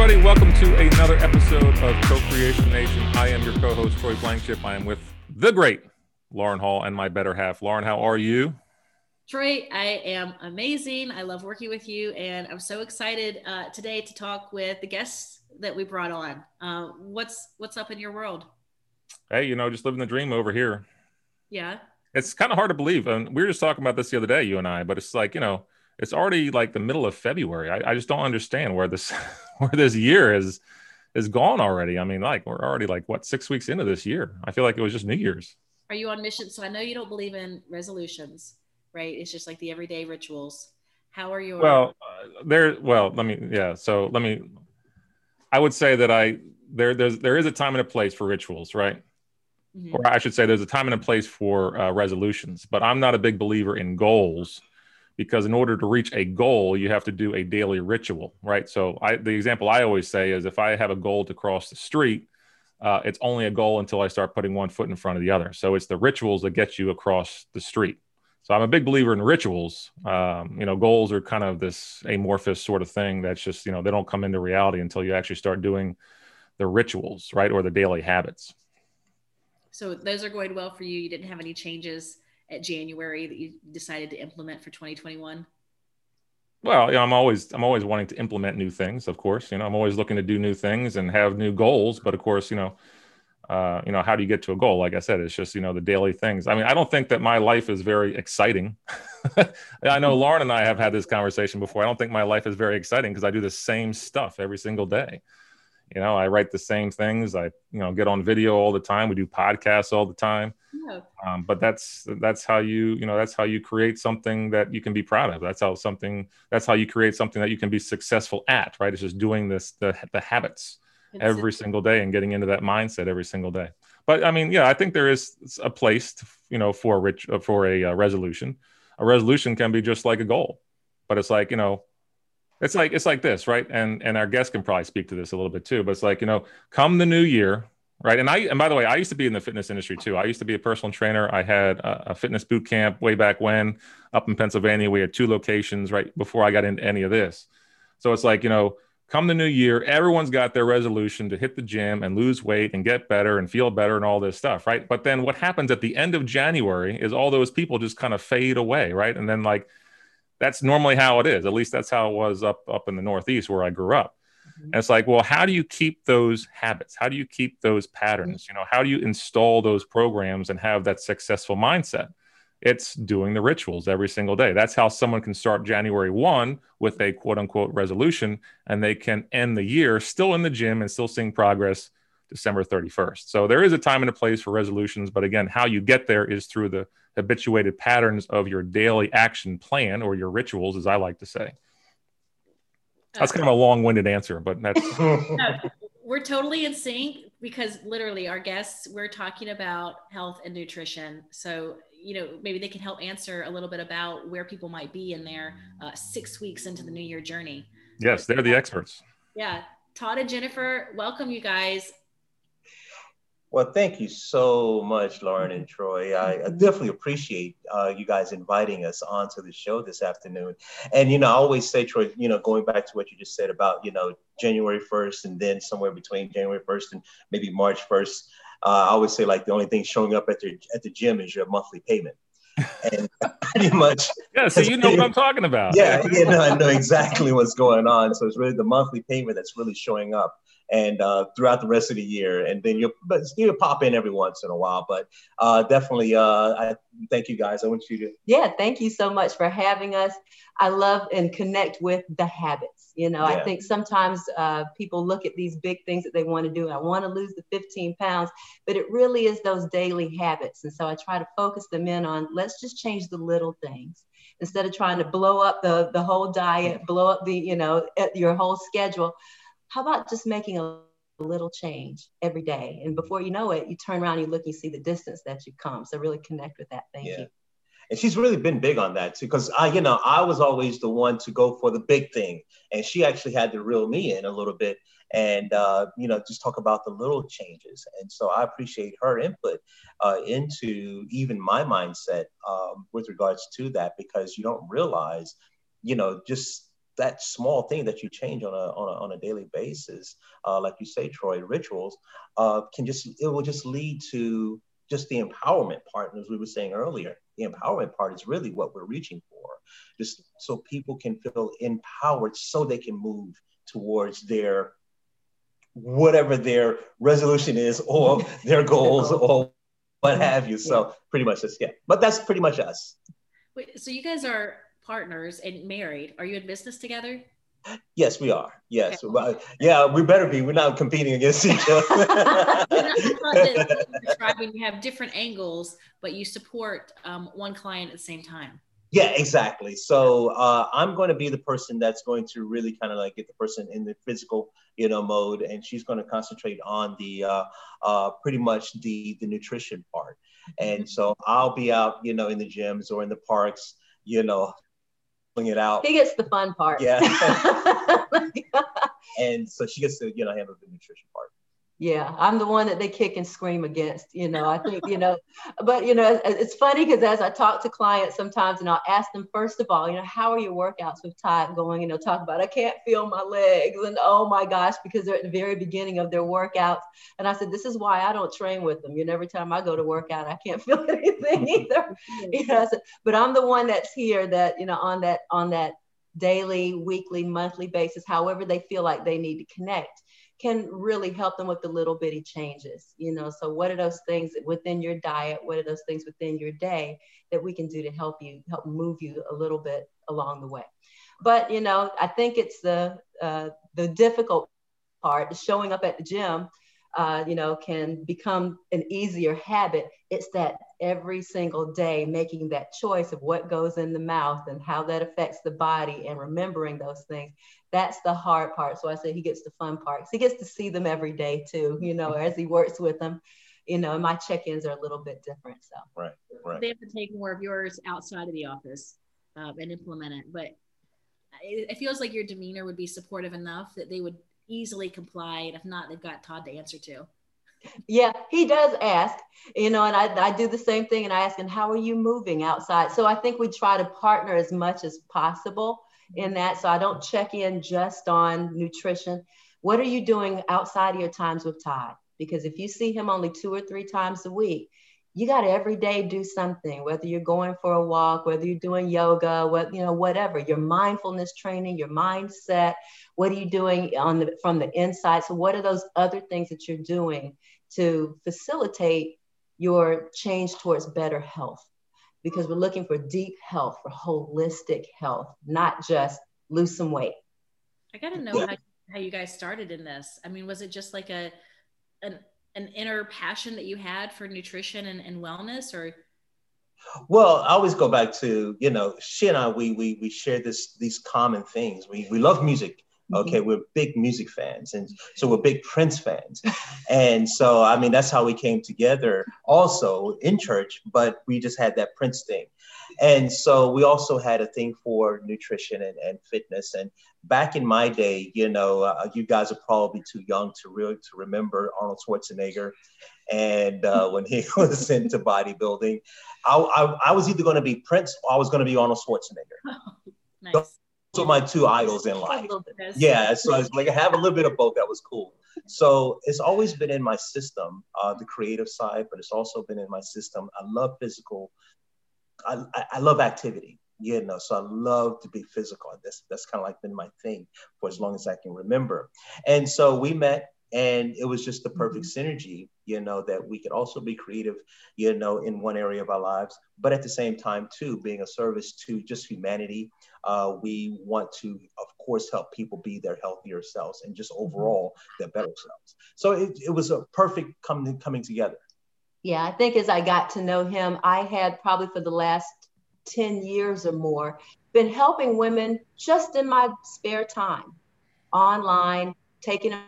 everybody. Welcome to another episode of Co-Creation Nation. I am your co-host, Troy Blankenship. I am with the great Lauren Hall and my better half. Lauren, how are you? Troy, I am amazing. I love working with you, and I'm so excited uh, today to talk with the guests that we brought on. Uh, what's what's up in your world? Hey, you know, just living the dream over here. Yeah. It's kind of hard to believe, and we were just talking about this the other day, you and I. But it's like you know, it's already like the middle of February. I, I just don't understand where this where this year is is gone already. I mean, like we're already like what six weeks into this year. I feel like it was just New Year's. Are you on mission? So I know you don't believe in resolutions, right? It's just like the everyday rituals. How are you? Well, uh, there. Well, let me. Yeah. So let me. I would say that I there there's there is a time and a place for rituals, right? Mm-hmm. Or I should say, there's a time and a place for uh, resolutions. But I'm not a big believer in goals because in order to reach a goal you have to do a daily ritual right? So I, the example i always say is if i have a goal to cross the street uh, it's only a goal until i start putting one foot in front of the other. So it's the rituals that get you across the street. So i'm a big believer in rituals. Um, you know goals are kind of this amorphous sort of thing that's just you know they don't come into reality until you actually start doing the rituals right? Or the daily habits. So those are going well for you. You didn't have any changes at January that you decided to implement for 2021? Well, yeah, I'm always I'm always wanting to implement new things. Of course, you know, I'm always looking to do new things and have new goals. But of course, you know, uh, you know, how do you get to a goal? Like I said, it's just you know the daily things. I mean, I don't think that my life is very exciting. I know Lauren and I have had this conversation before. I don't think my life is very exciting because I do the same stuff every single day you know i write the same things. I you know get on video all the time. We do podcasts all the time. Yeah. um, but that's that's how you you know that's how you create something that you can be proud of. That's how something that's how you create something that you can be successful at right? It's just doing this the, the habits it's every single day and getting into that mindset every single day. But i mean yeah i think there is a place to, you know for a rich for a uh, resolution. A resolution can be just like a goal but it's like you know it's like it's like this, right? And and our guest can probably speak to this a little bit too. But it's like you know, come the new year, right? And I and by the way, I used to be in the fitness industry too. I used to be a personal trainer. I had a, a fitness boot camp way back when up in Pennsylvania. We had two locations right before I got into any of this. So it's like you know, come the new year, everyone's got their resolution to hit the gym and lose weight and get better and feel better and all this stuff, right? But then what happens at the end of January is all those people just kind of fade away, right? And then like that's normally how it is. At least that's how it was up up in the Northeast where I grew up. Mm-hmm. And it's like, well, how do you keep those habits? How do you keep those patterns? You know, how do you install those programs and have that successful mindset? It's doing the rituals every single day. That's how someone can start January 1 with a quote unquote resolution and they can end the year still in the gym and still seeing progress December 31st. So there is a time and a place for resolutions, but again, how you get there is through the habituated patterns of your daily action plan or your rituals, as I like to say. That's kind of a long-winded answer, but that's we're totally in sync because literally our guests we're talking about health and nutrition. So you know maybe they can help answer a little bit about where people might be in their uh, six weeks into the new year journey. Yes, they're the experts. Yeah, Todd and Jennifer, welcome you guys. Well, thank you so much, Lauren and Troy. I, I definitely appreciate uh, you guys inviting us onto the show this afternoon. And, you know, I always say, Troy, you know, going back to what you just said about, you know, January 1st and then somewhere between January 1st and maybe March 1st, uh, I always say, like, the only thing showing up at the, at the gym is your monthly payment. and pretty much. Yeah, so you know what I'm talking about. Yeah, you know, I know exactly what's going on. So it's really the monthly payment that's really showing up and uh, throughout the rest of the year. And then you'll, but you'll pop in every once in a while. But uh, definitely, uh, I thank you guys. I want you to. Yeah, thank you so much for having us. I love and connect with the habits. You know, yeah. I think sometimes uh, people look at these big things that they want to do. I want to lose the 15 pounds, but it really is those daily habits. And so I try to focus them in on let's just change the little things instead of trying to blow up the the whole diet, blow up the you know your whole schedule how about just making a little change every day? And before you know it, you turn around, you look, you see the distance that you've come. So really connect with that. Thank yeah. you. And she's really been big on that too, because I, you know, I was always the one to go for the big thing, and she actually had to reel me in a little bit, and uh, you know, just talk about the little changes. And so I appreciate her input uh, into even my mindset um, with regards to that, because you don't realize, you know, just that small thing that you change on a on a, on a daily basis, uh, like you say, Troy, rituals, uh, can just it will just lead to just the empowerment part. as we were saying earlier, the empowerment part is really what we're reaching for, just so people can feel empowered, so they can move towards their whatever their resolution is or their goals or what have you. So pretty much that's yeah. But that's pretty much us. Wait, so you guys are partners and married. Are you in business together? Yes, we are. Yes, okay. yeah, we better be. We're not competing against each other. describing you have different angles, but you support um, one client at the same time. Yeah, exactly. So uh, I'm going to be the person that's going to really kind of like get the person in the physical, you know, mode, and she's going to concentrate on the uh, uh, pretty much the the nutrition part. And so I'll be out, you know, in the gyms or in the parks, you know, it out. He gets the fun part. Yeah. and so she gets to, you know, handle the nutrition part yeah i'm the one that they kick and scream against you know i think you know but you know it's funny because as i talk to clients sometimes and i'll ask them first of all you know how are your workouts with Todd going you know talk about i can't feel my legs and oh my gosh because they're at the very beginning of their workouts. And i said this is why i don't train with them. You know every time i go to work out i can't feel anything either. You know said, but i'm the one that's here that you know on that on that daily weekly monthly basis however they feel like they need to connect can really help them with the little bitty changes you know? So what are those things within your diet? What are those things within your day that we can do to help you help move you a little bit along the way? But you know i think it's the uh, the difficult part showing up at the gym uh, you know, can become an easier habit. It's that every single day making that choice of what goes in the mouth and how that affects the body and remembering those things. That's the hard part. So I say he gets the fun parts. He gets to see them every day too, you know, as he works with them. You know, my check-ins are a little bit different. So right, right. They have to take more of yours outside of the office um, and implement it. But it, it feels like your demeanor would be supportive enough that they would easily comply. And if not, they've got Todd to answer to. Yeah, he does ask, you know, and I, I do the same thing and I ask him, how are you moving outside? So I think we try to partner as much as possible in mm-hmm. that. So I don't check in just on nutrition. What are you doing outside of your times with Todd? Because if you see him only two or three times a week, you got to every day do something whether you're going for a walk whether you're doing yoga what you know whatever your mindfulness training your mindset what are you doing on the from the inside? So what are those other things that you're doing to facilitate your change towards better health? Because we're looking for deep health for holistic health not just lose some weight. I got to know how, how you guys started in this. I mean was it just like a an an inner passion that you had for nutrition and, and wellness or well, I always go back to, you know, she and I, we we we share this these common things. We we love music. Okay, mm-hmm. we're big music fans, and so we're big Prince fans, and so I mean that's how we came together. Also in church, but we just had that Prince thing, and so we also had a thing for nutrition and, and fitness. And back in my day, you know, uh, you guys are probably too young to really to remember Arnold Schwarzenegger. And uh, when he was into bodybuilding, I, I, I was either going to be Prince or I was going to be Arnold Schwarzenegger. nice. Were my two idols in life. Yeah, so it's like I have a little bit of both. That was cool. So it's always been in my system, uh, the creative side, but it's also been in my system. I love physical I, I love activity, you know, so I love to be physical. That's that's kind of like been my thing for as long as I can remember. And so we met and it was just the perfect mm-hmm. synergy you know that we could also be creative you know in one area of our lives. But at the same time too being a service to just humanity uh, we want to of course help people be their healthier selves and just overall their better selves. So it, it was a perfect coming coming together. Yeah, I think as I got to know him, I had probably for the last 10 years or more been helping women just in my spare time online, taking them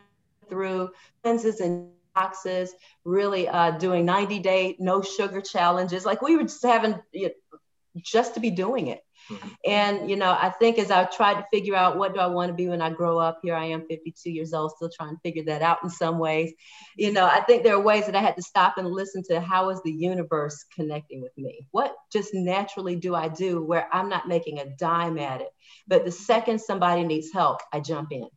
through cleanses and boxes, really uh, doing 90 day no sugar challenges. Like we were just having you know, just to be doing it. Mm-hmm. And, you know, I think as I tried to figure out what do I want to be when I grow up, here I am 52 years old, still trying to figure that out in some ways. You know, I think there are ways that I had to stop and listen to how is the universe connecting with me? What just naturally do I do where I'm not making a dime at it? But the second somebody needs help, I jump in.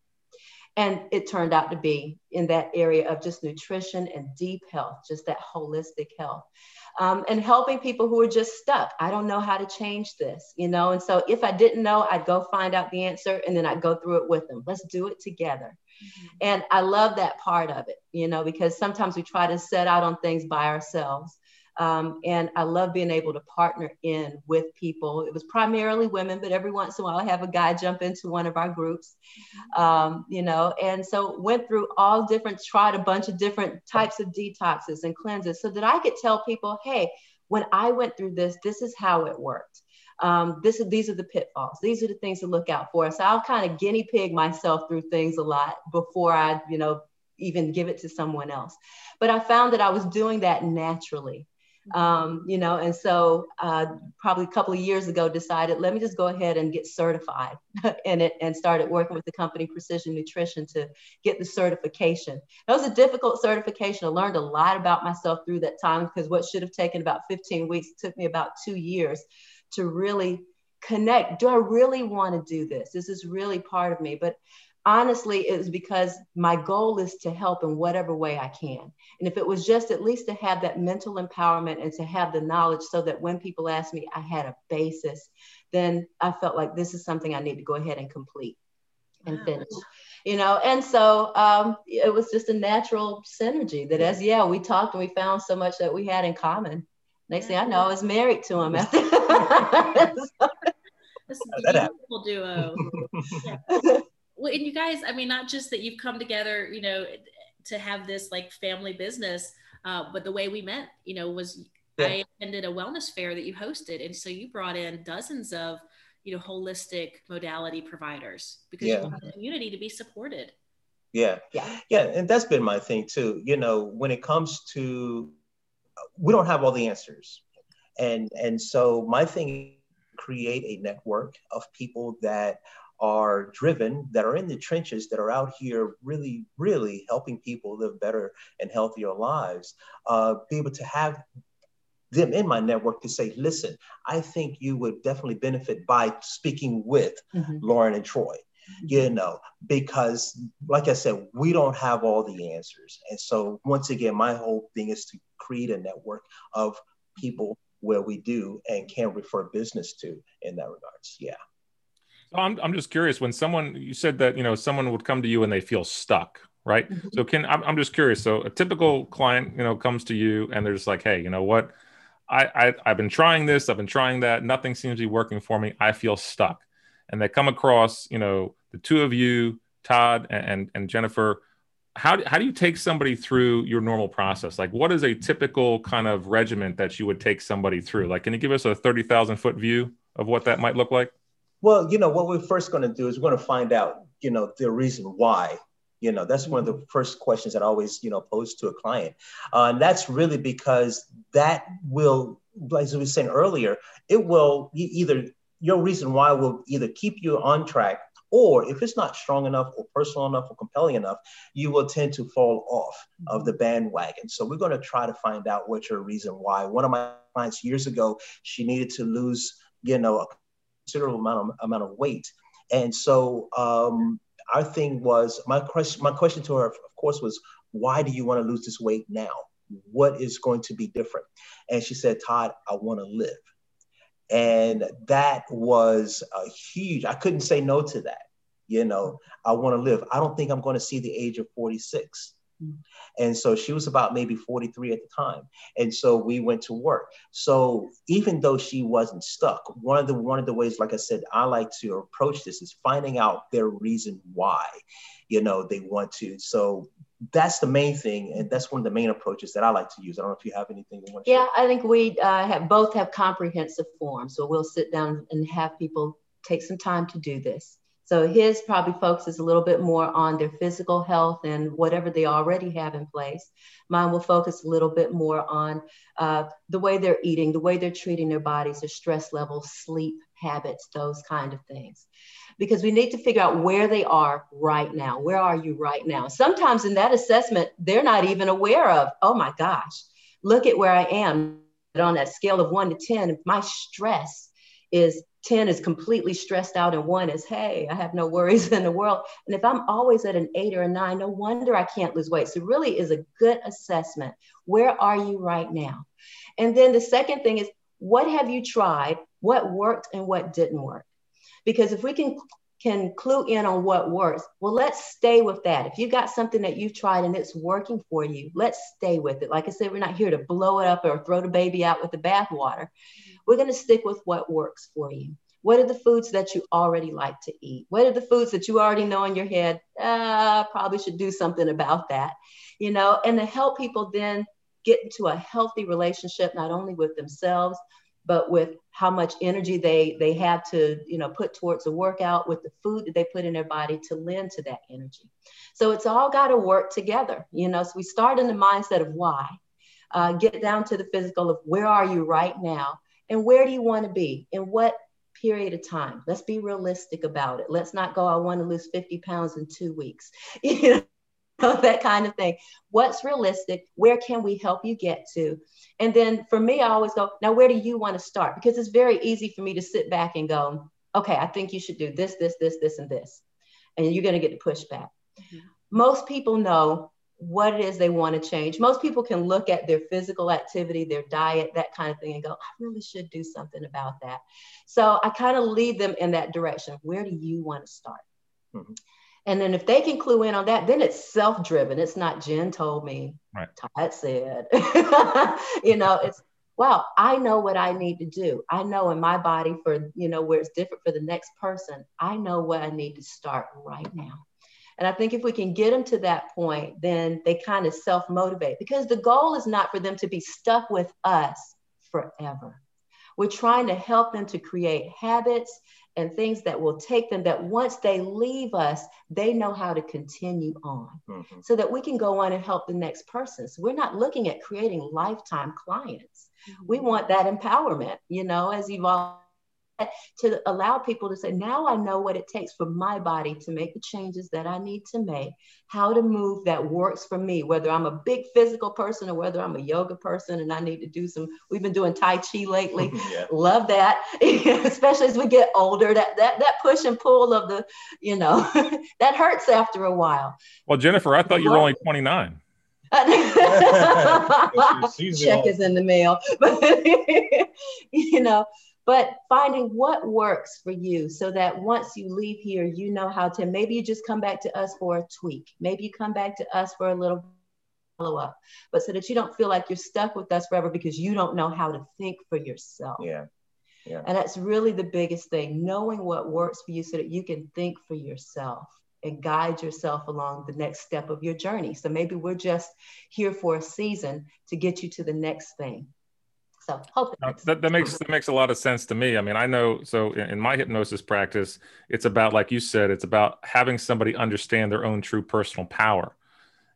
And it turned out to be in that area of just nutrition and deep health, just that holistic health um, and helping people who are just stuck. I don't know how to change this, you know? And so if I didn't know, I'd go find out the answer and then I'd go through it with them. Let's do it together. Mm-hmm. And I love that part of it, you know, because sometimes we try to set out on things by ourselves. Um, and I love being able to partner in with people. It was primarily women, but every once in a while I have a guy jump into one of our groups, um, you know, and so went through all different, tried a bunch of different types of detoxes and cleanses so that I could tell people, hey, when I went through this, this is how it worked. Um, this is these are the pitfalls. These are the things to look out for. So I'll kind of guinea pig myself through things a lot before I, you know, even give it to someone else. But I found that I was doing that naturally um, you know, and so uh, probably a couple of years ago decided, let me just go ahead and get certified in it and started working with the company Precision Nutrition to get the certification. That was a difficult certification. I learned a lot about myself through that time because what should have taken about 15 weeks took me about two years to really connect. Do I really want to do this? This is really part of me. But honestly, it was because my goal is to help in whatever way I can. And if it was just at least to have that mental empowerment and to have the knowledge so that when people ask me, I had a basis, then I felt like this is something I need to go ahead and complete and wow. finish. You know, and so um, it was just a natural synergy that as yeah, we talked and we found so much that we had in common. Next thing I know, I was married to him. After so, this beautiful duo. Yeah well, and you guys, I mean, not just that you've come together, you know, to have this like family business, uh, but the way we met, you know, was yeah. I attended a wellness fair that you hosted, and so you brought in dozens of, you know, holistic modality providers because yeah. you want the community to be supported. Yeah, yeah, yeah, and that's been my thing too. You know, when it comes to, we don't have all the answers, and and so my thing create a network of people that are driven, that are in the trenches, that are out here really, really helping people live better and healthier lives, uh, be able to have them in my network to say, listen, I think you would definitely benefit by speaking with mm-hmm. Lauren and Troy. You mm-hmm. know, because like I said, we don't have all the answers. And so, once again, my whole thing is to create a network of people where we do and can refer business to in that regards. Yeah. I'm, I'm just curious when someone you said that you know someone would come to you and they feel stuck right? Mm-hmm. so can I'm, I'm just curious. So a typical client you know comes to you and they're just like hey you know what? I, I i've been trying this i've been trying that nothing seems to be working for me i feel stuck. And they come across you know the two of you todd and and, and jennifer. How do, how do you take somebody through your normal process? Like what is a typical kind of regiment that you would take somebody through? Like can you give us a 30000 foot view of what that might look like well, you know, what we're first going to do is we're going to find out, you know, the reason why. You know, that's one of the mm-hmm. first questions that I always, you know, pose to a client. Uh, and that's really because that will, like I was saying earlier, it will either, your reason why will either keep you on track or if it's not strong enough or personal enough or compelling enough, you will tend to fall off of the bandwagon. So we're going to try to find out what's your reason why. One of my clients years ago, she needed to lose, you know, considerable amount of, amount of weight. And so um, our thing was my question. My question to her, of course, was why do you want to lose this weight now? What is going to be different? And she said, Todd, I want to live. And that was a huge. I couldn't say no to that. You know, I want to live. I don't think I'm going to see the age of 46. And so she was about maybe 43 at the time. And so we went to work. So even though she wasn't stuck, one of the one of the ways, like I said, I like to approach this is finding out their reason why, you know, they want to. So that's the main thing, and that's one of the main approaches that I like to use. I don't know if you have anything you want. Yeah, share. I think we uh, have both have comprehensive forms, so we'll sit down and have people take some time to do this So his probably focuses a little bit more on their physical health and whatever they already have in place. Mine will focus a little bit more on uh, the way they're eating, the way they're treating their bodies, their stress levels, sleep habits, those kind of things. Because we need to figure out where they are right now. Where are you right now? Sometimes in that assessment, they're not even aware of, oh my gosh, look at where I am But on that scale of one to 10. My stress is 10 is completely stressed out and one is, hey, I have no worries in the world. And if I'm always at an eight or a nine, no wonder I can't lose weight. So really is a good assessment. Where are you right now? And then the second thing is, what have you tried? What worked and what didn't work? Because if we can can clue in on what works, well, let's stay with that. If you got something that you've tried and it's working for you, let's stay with it. Like I said, we're not here to blow it up or throw the baby out with the bathwater. We're going to stick with what works for you. What are the foods that you already like to eat? What are the foods that you already know in your head? Uh, probably should do something about that, you know, and to help people then get into a healthy relationship, not only with themselves, but with how much energy they they have to you know put towards a workout with the food that they put in their body to lend to that energy so it's all got to work together you know so we start in the mindset of why uh, get down to the physical of where are you right now and where do you want to be? In what period of time? Let's be realistic about it. Let's not go i want to lose 50 pounds in two weeks. You know that kind of thing. What's realistic? Where can we help you get to? And then for me i always go now where do you want to start? Because it's very easy for me to sit back and go okay i think you should do this this this this and this. And you're going to get the pushback. Mm-hmm. most people know what it is they want to change. Most people can look at their physical activity, their diet, that kind of thing, and go, I really should do something about that. So I kind of lead them in that direction. Where do you want to start? Mm-hmm. And then if they can clue in on that, then it's self-driven. It's not Jen told me, right. Todd said. you know, it's wow, I know what I need to do. I know in my body for, you know, where it's different for the next person, I know what I need to start right now. And I think if we can get them to that point, then they kind of self motivate because the goal is not for them to be stuck with us forever. We're trying to help them to create habits and things that will take them that once they leave us, they know how to continue on mm-hmm. so that we can go on and help the next person. So we're not looking at creating lifetime clients. Mm-hmm. We want that empowerment, you know, as you've all to allow people to say, now I know what it takes for my body to make the changes that I need to make, how to move that works for me, whether I'm a big physical person or whether I'm a yoga person and I need to do some, we've been doing Tai Chi lately. yeah. Love that. Especially as we get older, that, that, that push and pull of the, you know, that hurts after a while. Well, Jennifer, I thought you were only 29. Check is in the mail. But, you know, but finding what works for you so that once you leave here, you know how to maybe you just come back to us for a tweak. Maybe you come back to us for a little follow up, but so that you don't feel like you're stuck with us forever because you don't know how to think for yourself. Yeah. Yeah. And that's really the biggest thing knowing what works for you so that you can think for yourself and guide yourself along the next step of your journey. So maybe we're just here for a season to get you to the next thing. So that, that, that, makes that makes a lot of sense to me. I mean, I know so in, in my hypnosis practice, it's about like you said, it's about having somebody understand their own true personal power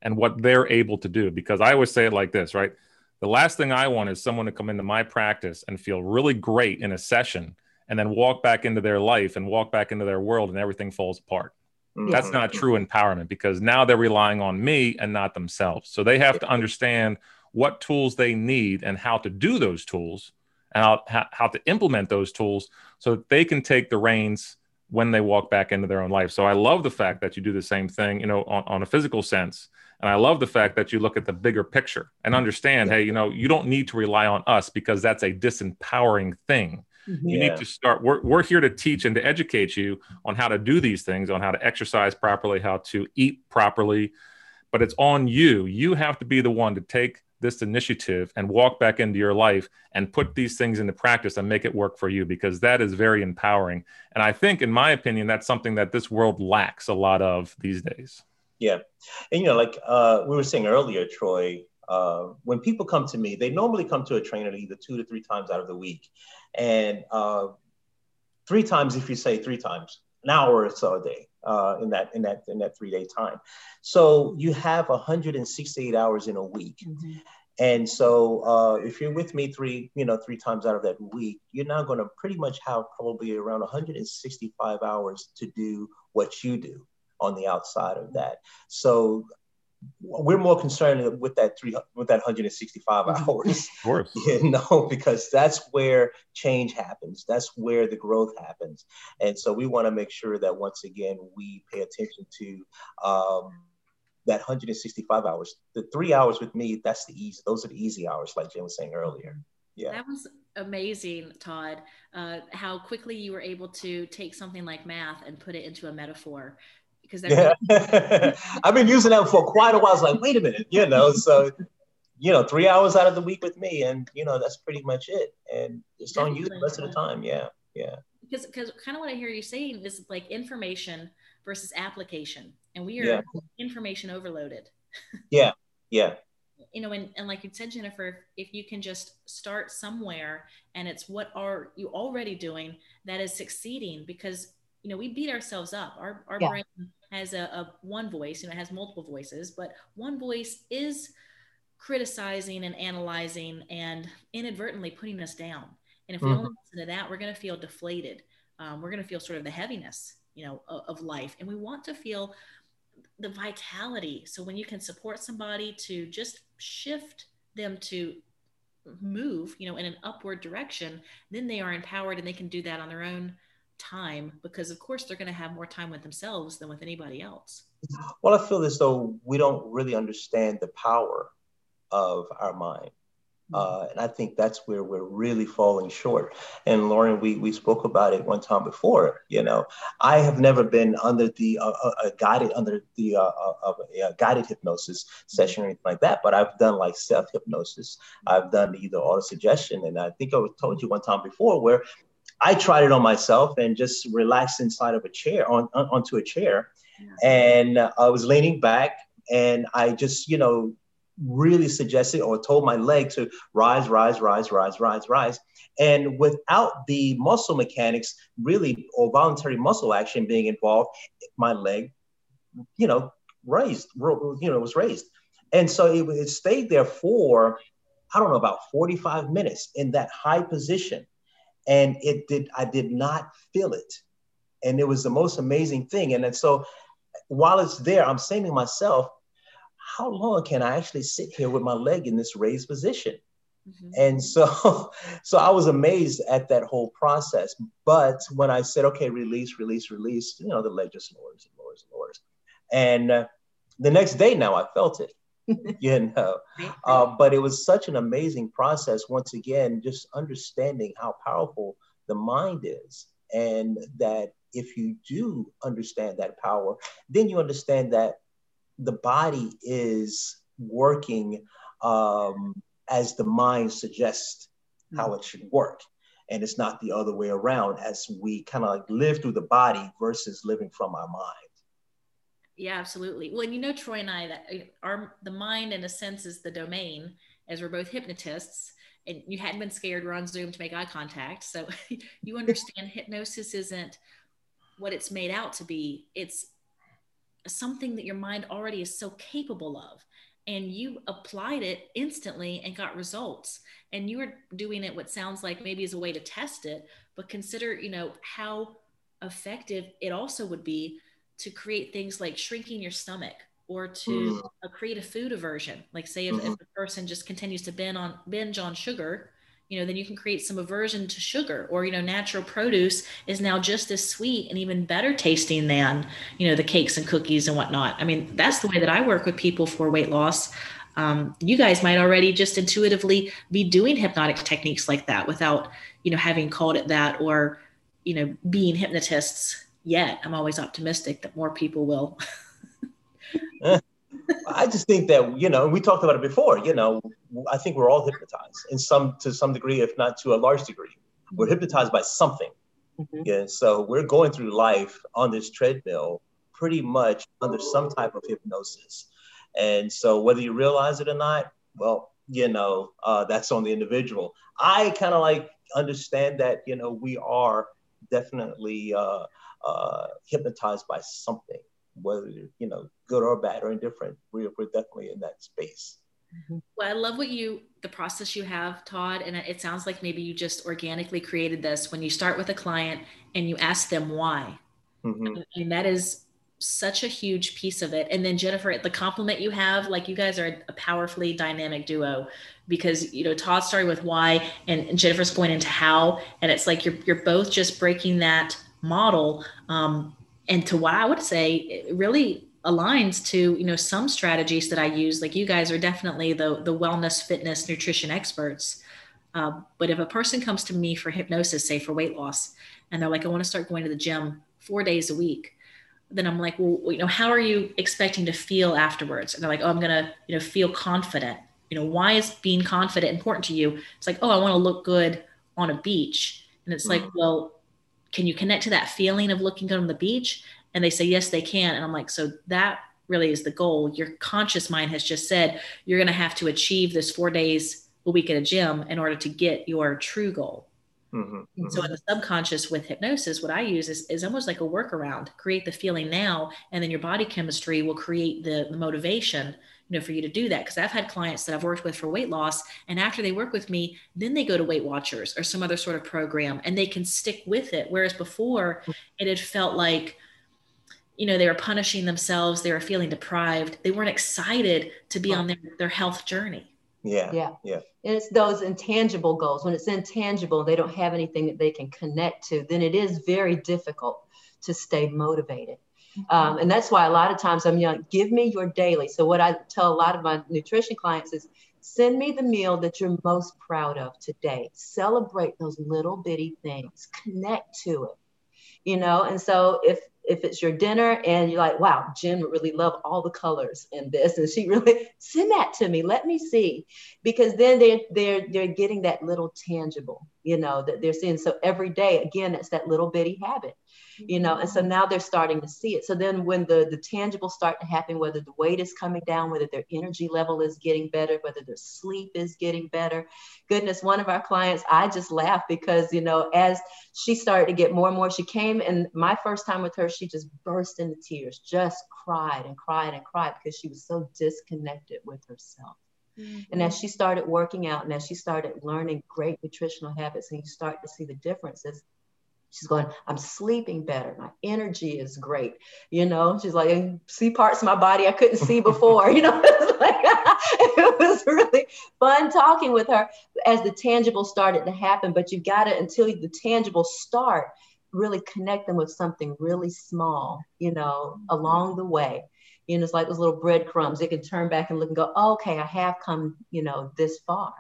and what they're able to do. Because I always say it like this, right? The last thing I want is someone to come into my practice and feel really great in a session and then walk back into their life and walk back into their world and everything falls apart. Mm-hmm. That's not true empowerment because now they're relying on me and not themselves. So they have to understand what tools they need and how to do those tools and how, how to implement those tools so that they can take the reins when they walk back into their own life. So I love the fact that you do the same thing, you know, on, on a physical sense. And I love the fact that you look at the bigger picture and understand, hey, you know, you don't need to rely on us because that's a disempowering thing. Mm-hmm. You need to start. We're, we're here to teach and to educate you on how to do these things, on how to exercise properly, how to eat properly. But it's on you. You have to be the one to take this initiative and walk back into your life and put these things into practice and make it work for you because that is very empowering. And I think, in my opinion, that's something that this world lacks a lot of these days. Yeah. And, you know, like uh, we were saying earlier, Troy, uh, when people come to me, they normally come to a trainer either two to three times out of the week. And uh, three times, if you say three times, an hour or so a day uh, in that in that in that three day time. So you have 168 hours in a week. Mm-hmm. And so uh, if you're with me three, you know, three times out of that week, you're now going to pretty much have probably around 165 hours to do what you do on the outside of that. So we're more concerned with that three with that 165 mm-hmm. hours. Of course. You know, because that's where change happens. That's where the growth happens. And so we want to make sure that once again we pay attention to um, that 165 hours. The three hours with me, that's the easy. Those are the easy hours, like Jen was saying earlier. Yeah. That was amazing, Todd. Uh, how quickly you were able to take something like math and put it into a metaphor because yeah. I've been using that for quite a while. I was like, wait a minute, you know, so you know, three hours out of the week with me, and you know, that's pretty much it. And it's on you the rest of the time. Yeah, yeah. Because because kind of what I hear you saying is like information versus application, and we are yeah. information overloaded. yeah, yeah. You know, and, and like you said, Jennifer, if you can just start somewhere and it's what are you already doing that is succeeding because you know we beat ourselves up our, our yeah. brain has a, a one voice, you know, it has multiple voices, but one voice is criticizing and analyzing and inadvertently putting us down. And if we mm-hmm. only listen to that, we're going to feel deflated. Um, we're going to feel sort of the heaviness, you know, of, of life. And we want to feel the vitality. So when you can support somebody to just shift them to move, you know, in an upward direction, then they are empowered and they can do that on their own time because of course they're going to have more time with themselves than with anybody else well i feel as though we don't really understand the power of our mind mm-hmm. uh, and I think that's where we're really falling short. And Lauren, we, we spoke about it one time before. You know, I have never been under the uh, uh, uh guided under the uh, uh, a guided hypnosis session or anything like that. But I've done like self hypnosis. I've done either auto suggestion, and I think I told you one time before where I tried it on myself and just relaxed inside of a chair on, on onto a chair, and uh, I was leaning back and I just you know really suggested or told my leg to rise, rise, rise, rise, rise, rise. And without the muscle mechanics really or voluntary muscle action being involved, my leg, you know, raised, you know, was raised. And so it, it stayed there for, I don't know, about 45 minutes in that high position and it did i did not feel it. And it was the most amazing thing. And then so while it's there i'm saying to myself how long can i actually sit here with my leg in this raised position? Mm-hmm. and so so i was amazed at that whole process. But when i said okay release release release you know the leg just lowers and lowers and lowers. And uh, the next day now i felt it you know. Uh, but it was such an amazing process. Once again, just understanding how powerful the mind is, and that if you do understand that power, then you understand that the body is working um, as the mind suggests how it should work. And it's not the other way around as we kind of like live through the body versus living from our mind. Yeah, absolutely. Well, and you know, Troy and I, that uh, our the mind, in a sense, is the domain, as we're both hypnotists. And you hadn't been scared. We're on Zoom to make eye contact, so you understand hypnosis isn't what it's made out to be. It's something that your mind already is so capable of, and you applied it instantly and got results. And you were doing it what sounds like maybe as a way to test it, but consider, you know, how effective it also would be to create things like shrinking your stomach or to uh, create a food aversion. Like say if, mm-hmm. if a person just continues to binge on binge on sugar, you know, then you can create some aversion to sugar or, you know, natural produce is now just as sweet and even better tasting than, you know, the cakes and cookies and whatnot. I mean, that's the way that I work with people for weight loss. Um, you guys might already just intuitively be doing hypnotic techniques like that without, you know, having called it that or, you know, being hypnotists yet. I'm always optimistic that more people will. I just think that you know we talked about it before. You know, I think we're all hypnotized in some to some degree, if not to a large degree. We're mm-hmm. hypnotized by something. Mm-hmm. Yeah, so we're going through life on this treadmill, pretty much under some type of hypnosis. And so whether you realize it or not, well, you know, uh, that's on the individual. I kind of like understand that you know we are definitely uh, uh, hypnotized by something, whether you know good or bad or indifferent. We're, we're definitely in that space. Mm-hmm. Well, I love what you, the process you have, Todd. And it sounds like maybe you just organically created this when you start with a client and you ask them why. Mm-hmm. And that is such a huge piece of it. And then Jennifer, the compliment you have, like you guys are a powerfully dynamic duo because you know Todd started with why and, Jennifer's going into how, and it's like you're you're both just breaking that model. Um, and to what I would say it really aligns to you know some strategies that I use. Like you guys are definitely the the wellness, fitness, nutrition experts. Um, but if a person comes to me for hypnosis, say for weight loss, and they're like, I want to start going to the gym four days a week then I'm like, well, you know, how are you expecting to feel afterwards? And they're like, oh, I'm gonna, you know, feel confident. You know, why is being confident important to you? It's like, oh, I want to look good on a beach. And it's mm-hmm. like, well, can you connect to that feeling of looking good on the beach? And they say, yes, they can. And I'm like, so that really is the goal. Your conscious mind has just said you're going to have to achieve this four days a week at a gym in order to get your true goal. Mm-hmm, mm-hmm. So in the subconscious with hypnosis, what I use is, is almost like a workaround. Create the feeling now, and then your body chemistry will create the, the motivation, you know, for you to do that. Because I've had clients that I've worked with for weight loss, and after they work with me, then they go to Weight Watchers or some other sort of program, and they can stick with it. Whereas before, it had felt like you know they were punishing themselves they were feeling deprived they weren't excited to be on their, their health journey yeah. Yeah. Yeah. And it's those intangible goals. When it's intangible, they don't have anything that they can connect to, then it is very difficult to stay motivated. Um, and that's why a lot of times I'm young, give me your daily. So, what I tell a lot of my nutrition clients is send me the meal that you're most proud of today. Celebrate those little bitty things, connect to it. You know, and so if if it's your dinner and you're like, wow, Jen would really love all the colors in this, and she really send that to me. Let me see, because then they're they're they're getting that little tangible, you know, that they're seeing. So every day, again, it's that little bitty habit you know and so mm-hmm. now they're starting to see it. So then when the the tangible start to happen whether the weight is coming down whether their energy level is getting better whether their sleep is getting better goodness one of our clients i just laughed because you know as she started to get more and more she came and my first time with her she just burst into tears just cried and cried and cried because she was so disconnected with herself Mm-hmm. And as she started working out and as she started learning great nutritional habits, and you start to see the differences, She's going, I'm sleeping better. My energy is great. You know, she's like, I see parts of my body I couldn't see before. you know, it was, like, it was really fun talking with her as the tangible started to happen. But you've got to, until the tangible start, really connect them with something really small, you know, along the way. You know, it's like those little breadcrumbs. They can turn back and look and go, oh, okay, I have come, you know, this far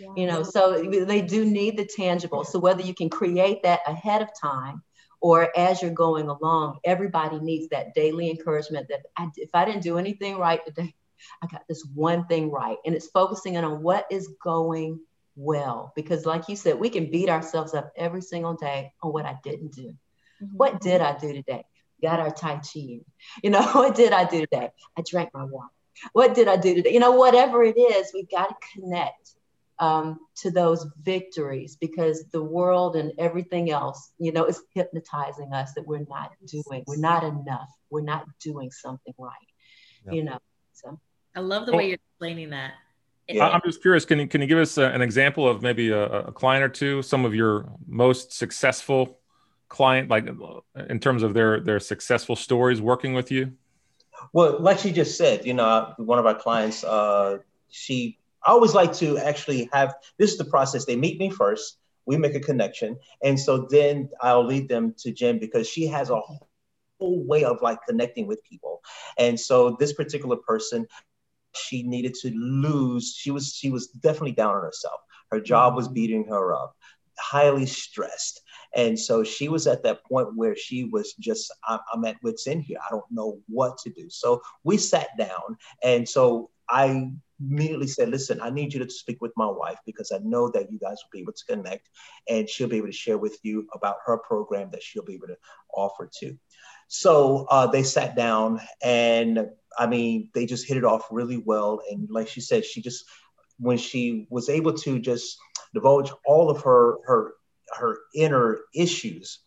yeah. you know so they do need the tangible so whether you can create that ahead of time or as you're going along everybody needs that daily encouragement that I, if i didn't do anything right today i got this one thing right and it's focusing in on what is going well because like you said we can beat ourselves up every single day on what i didn't do mm-hmm. what did i do today got our tai chi you know what did i do today i drank my water what did i do today you know whatever it is we've got to connect um, to those victories because the world and everything else, you know, is hypnotizing us that we're not doing, we're not enough, we're not doing something right, yep. you know. So I love the way you're explaining that. Yeah. I'm just curious. Can you can you give us a, an example of maybe a, a, client or two, some of your most successful client, like in terms of their their successful stories working with you? Well, like she just said, you know, one of our clients, uh, she I always like to actually have this is the process. They meet me first, we make a connection, and so then I'll lead them to Jen because she has a whole way of like connecting with people. And so this particular person, she needed to lose. She was she was definitely down on herself. Her job was beating her up, highly stressed. And so she was at that point where she was just, I'm at wits end here. I don't know what to do. So we sat down. And so I immediately said, listen, I need you to speak with my wife because I know that you guys will be able to connect and she'll be able to share with you about her program that she'll be able to offer to. So uh, they sat down and I mean, they just hit it off really well. And like she said, she just, when she was able to just divulge all of her, her, her inner issues,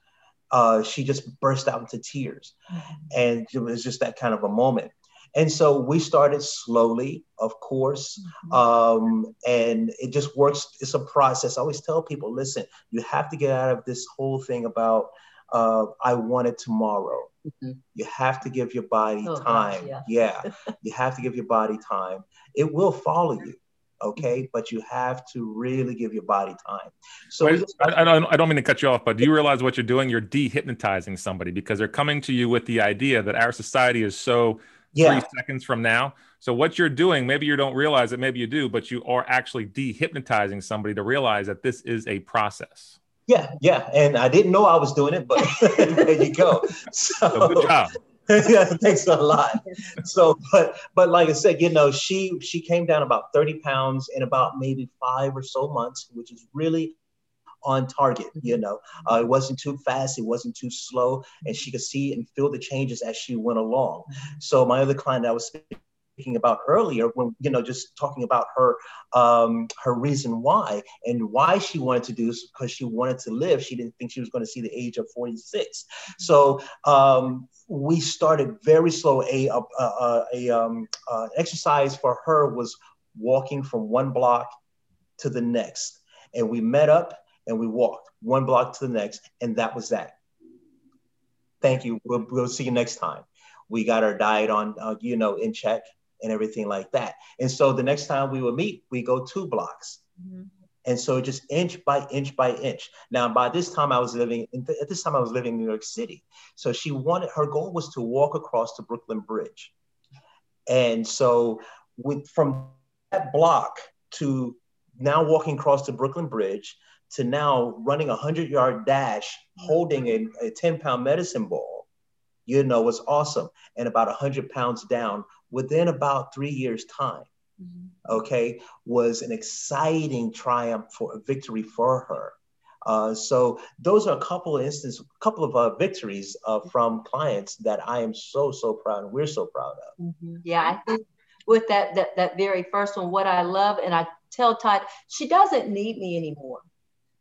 uh, she just burst out into tears. Mm-hmm. And it was just that kind of a moment. And so we started slowly, of course, mm-hmm. um, and it just works. It's a process. I always tell people, listen, you have to get out of this whole thing about uh, I want it tomorrow. Mm-hmm. You have to give your body oh, time. Gosh, yeah, yeah. you have to give your body time. It will follow you okay? Mm-hmm. But you have to really give your body time. So Wait, I, I, don't, I don't mean to cut you off but do you realize what you're doing? You're dehypnotizing somebody because they're coming to you with the idea that our society is so yeah. three seconds from now. So what you're doing maybe you don't realize it maybe you do but you are actually dehypnotizing somebody to realize that this is a process. Yeah yeah. And i didn't know i was doing it but there you go. So, so good job thanks a lot. So, but but like I said, you know, she she came down about 30 pounds in about maybe five or so months, which is really on target. You know, uh, it wasn't too fast, it wasn't too slow, and she could see and feel the changes as she went along. So my other client I was speaking about earlier when you know just talking about her um, her reason why and why she wanted to do this because she wanted to live. She didn't think she was going to see the age of 46 so um, we started very slow. A, a, a, a um, uh, exercise for her was walking from one block to the next. And we met up and we walked one block to the next and that was that. Thank you. We'll, we'll see you next time. We got our diet on uh, you know in check and everything like that. And so the next time we would meet, we go two blocks. Mm-hmm. And so just inch by inch by inch. Now, by this time I was living, at this time I was living in New York City. So she wanted, her goal was to walk across the Brooklyn Bridge. And so with, from that block to now walking across the Brooklyn Bridge to now running a 100 yard dash, holding a, a 10 pound medicine ball, you know, was awesome. And about a 100 pounds down within about three years' time, mm-hmm. okay, was an exciting triumph for a victory for her. Uh, so those are a couple of instances, a couple of uh, victories uh, from clients that I am so so proud, and we're so proud of. Mm-hmm. Yeah, I think with that that that very first one, what I love, and I tell Todd, she doesn't need me anymore.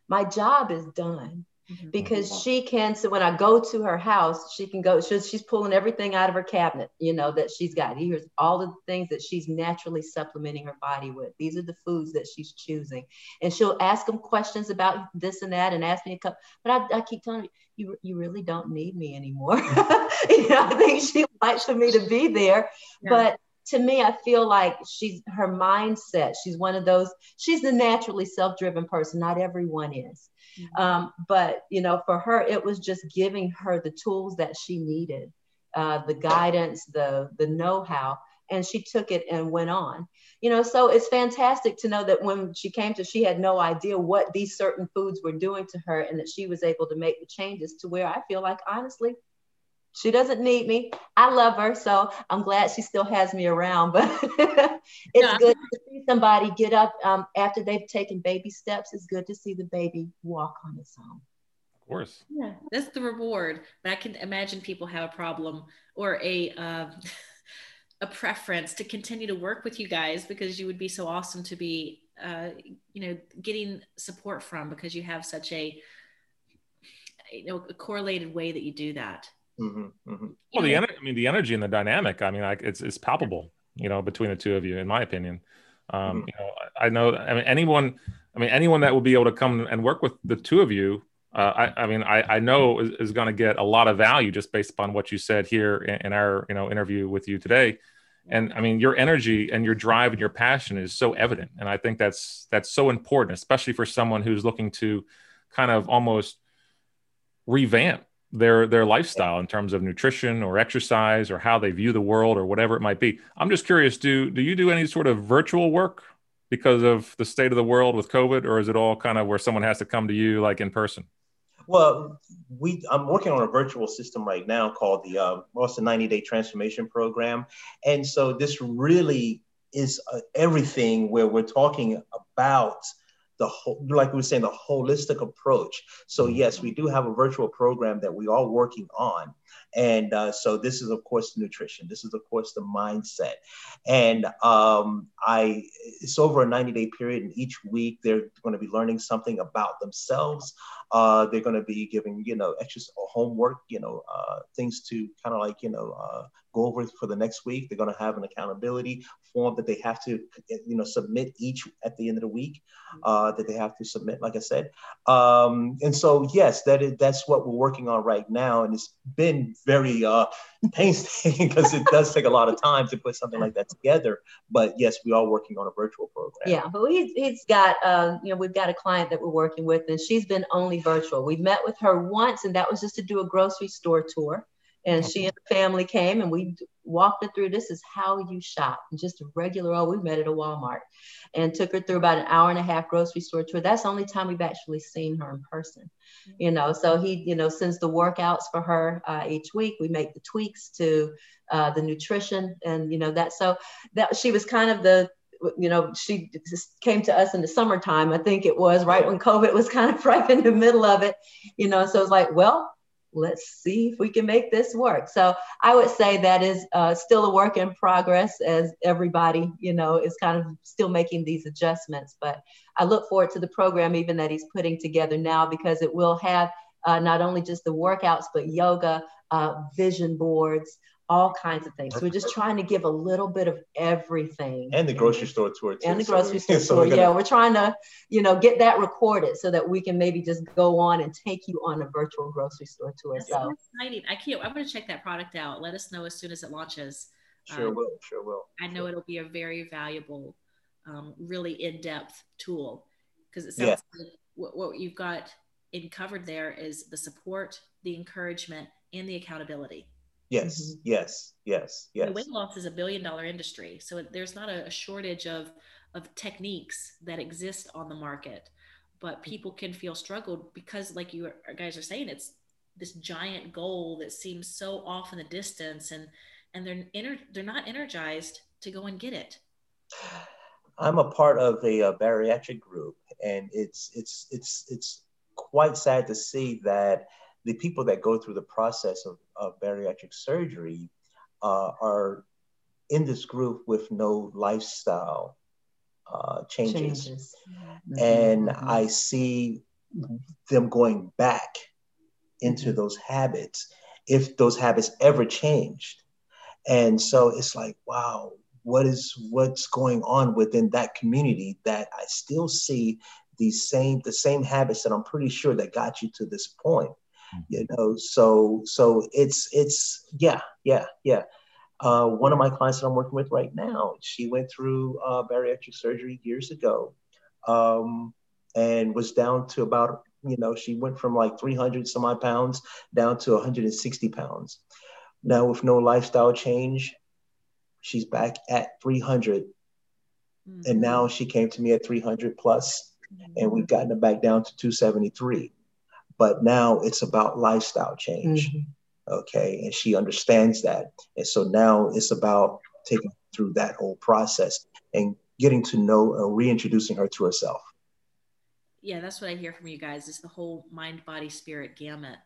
My job is done. Mm-hmm. because she can so when i go to her house she can go she's, she's pulling everything out of her cabinet you know that she's got here's all the things that she's naturally supplementing her body with these are the foods that she's choosing and she'll ask them questions about this and that and ask me a couple but i, I keep telling her you, you really don't need me anymore you know i think she likes for me to be there yeah. but to me, I feel like she's her mindset. She's one of those, she's the naturally self driven person. Not everyone is. Mm-hmm. Um, but you know, for her, it was just giving her the tools that she needed, uh, the guidance, the the know-how, and she took it and went on. You know, so it's fantastic to know that when she came to, she had no idea what these certain foods were doing to her, and that she was able to make the changes to where I feel like honestly she doesn't need me. I love her, so I'm glad she still has me around. But it's yeah. good to see somebody get up um, after they've taken baby steps. It's good to see the baby walk on its own. Of course. Yeah, that's the reward. But I can imagine people have a problem or a uh, a preference to continue to work with you guys because you would be so awesome to be, uh, you know, getting support from because you have such a you know a correlated way that you do that. Mm-hmm, mm-hmm. Well, the energy, I mean, the energy and the dynamic, I mean, like it's, it's palpable, you know, between the two of you, in my opinion. Um, mm-hmm. You know, I know, I mean, anyone, I mean, anyone that will be able to come and work with the two of you, uh, I, I, mean, I, I know is, is going to get a lot of value just based upon what you said here in, in our, you know, interview with you today. And I mean, your energy and your drive and your passion is so evident. And I think that's, that's so important, especially for someone who's looking to kind of almost revamp their their lifestyle in terms of nutrition or exercise or how they view the world or whatever it might be. I'm just curious do do you do any sort of virtual work because of the state of the world with COVID or is it all kind of where someone has to come to you like in person? Well, we I'm working on a virtual system right now called the uh, Boston 90 Day Transformation Program, and so this really is uh, everything where we're talking about the whole, like we were saying, the holistic approach. So yes, we do have a virtual program that we are working on. And uh, so this is, of course, nutrition. This is, of course, the mindset. And um, I, it's over a 90 day period, and each week they're going to be learning something about themselves. Uh, they're going to be giving, you know, extra homework, you know, uh, things to kind of like, you know, uh, go over for the next week. They're going to have an accountability form that they have to, you know, submit each at the end of the week. Uh, that they have to submit, like I said. Um, and so, yes, that is that's what we're working on right now, and it's been very uh, painstaking because it does take a lot of time to put something like that together. But yes, we are working on a virtual program. Yeah, but we, he's got, uh, you know, we've got a client that we're working with, and she's been only virtual. We met with her once, and that was just to do a grocery store tour. And she and the family came and we walked her through this is how you shop. Just a regular old, we met at a Walmart and took her through about an hour and a half grocery store tour. That's the only time we've actually seen her in person. You know, so he, you know, sends the workouts for her uh, each week. We make the tweaks to uh, the nutrition and, you know, that. So that she was kind of the, you know, she just came to us in the summertime. I think it was right when COVID was kind of right in the middle of it, you know. So it's like, well, let's see if we can make this work. So I would say that is uh, still a work in progress as everybody, you know, is kind of still making these adjustments. But I look forward to the program even that he's putting together now because it will have uh, not only just the workouts, but yoga, uh, vision boards, all kinds of things. So we're just trying to give a little bit of everything. And the grocery store tour too. And the grocery so, store so tour. Gonna... Yeah, we're trying to, you know, get that recorded so that we can maybe just go on and take you on a virtual grocery store tour. That's so exciting. I can't. I'm going to check that product out. Let us know as soon as it launches. Sure um, will. Sure will. I know it'll be a very valuable, um, really in-depth tool because it sounds yeah. like what, what you've got in covered there is the support, the encouragement, and the accountability. Yes, mm-hmm. yes, yes, yes. weight loss is a billion dollar industry. So there's not a, a shortage of, of techniques that exist on the market, but people can feel struggled because, like you guys are saying, it's this giant goal that seems so off in the distance and and they're they're not energized to go and get it. I'm a part of a, a bariatric group, and it's it's it's it's quite sad to see that the people that go through the process of, of bariatric surgery uh, are in this group with no lifestyle uh, changes. changes. Mm-hmm. And mm-hmm. I see them going back into mm-hmm. those habits if those habits ever changed. And so it's like, wow, what is what's going on within that community that I still see these same the same habits that I'm pretty sure that got you to this point you know so so it's it's yeah yeah yeah. Uh, one of my clients that i'm working with right now she went through uh, bariatric surgery years ago um, and was down to about you know she went from like 300 some odd pounds down to 160 pounds. Now with no lifestyle change she's back at 300 mm-hmm. and now she came to me at 300 plus, and we've gotten it back down to 273 but now it's about lifestyle change. Mm-hmm. Okay. And she understands that. And so now it's about taking through that whole process and getting to know or reintroducing her to herself. Yeah, that's what I hear from you guys is the whole mind, body, spirit gamut.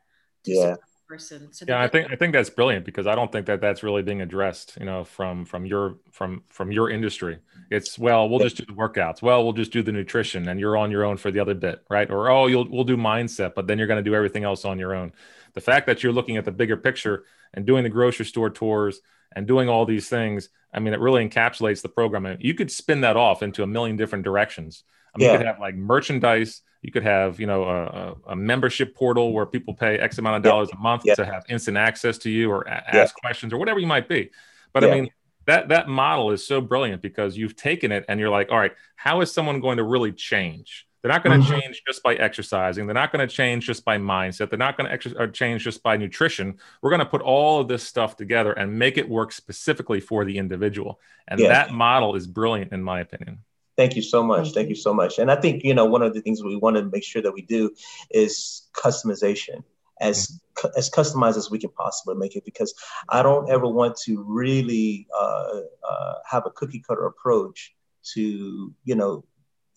Yeah person. So yeah, I think I think that's brilliant because I don't think that that's really being addressed. You know, from from your from from your industry, it's well, we'll just do the workouts. Well, we'll just do the nutrition, and you're on your own for the other bit, right? Or oh, you'll we'll do mindset, but then you're going to do everything else on your own. The fact that you're looking at the bigger picture and doing the grocery store tours and doing all these things, I mean, it really encapsulates the program. You could spin that off into a million different directions. I mean, yeah. you could have like merchandise you could have, you know, a, a membership portal where people pay X amount of dollars a month to have instant access to you or a- ask questions or whatever you might be. But I mean, that that model is so brilliant because you've taken it and you're like, all right, how is someone going to really change? They're not going to mm-hmm. change just by exercising. They're not going to change just by mindset. They're not going to exer- change just by nutrition. We're going to put all of this stuff together and make it work specifically for the individual. And that model is brilliant, in my opinion. Thank you so much. Thank you so much. And I think, you know, one of the things we want to make sure that we do is customization as mm-hmm. as customized as we can possibly make it because I don't ever want to really uh, uh, have a cookie cutter approach to, you know,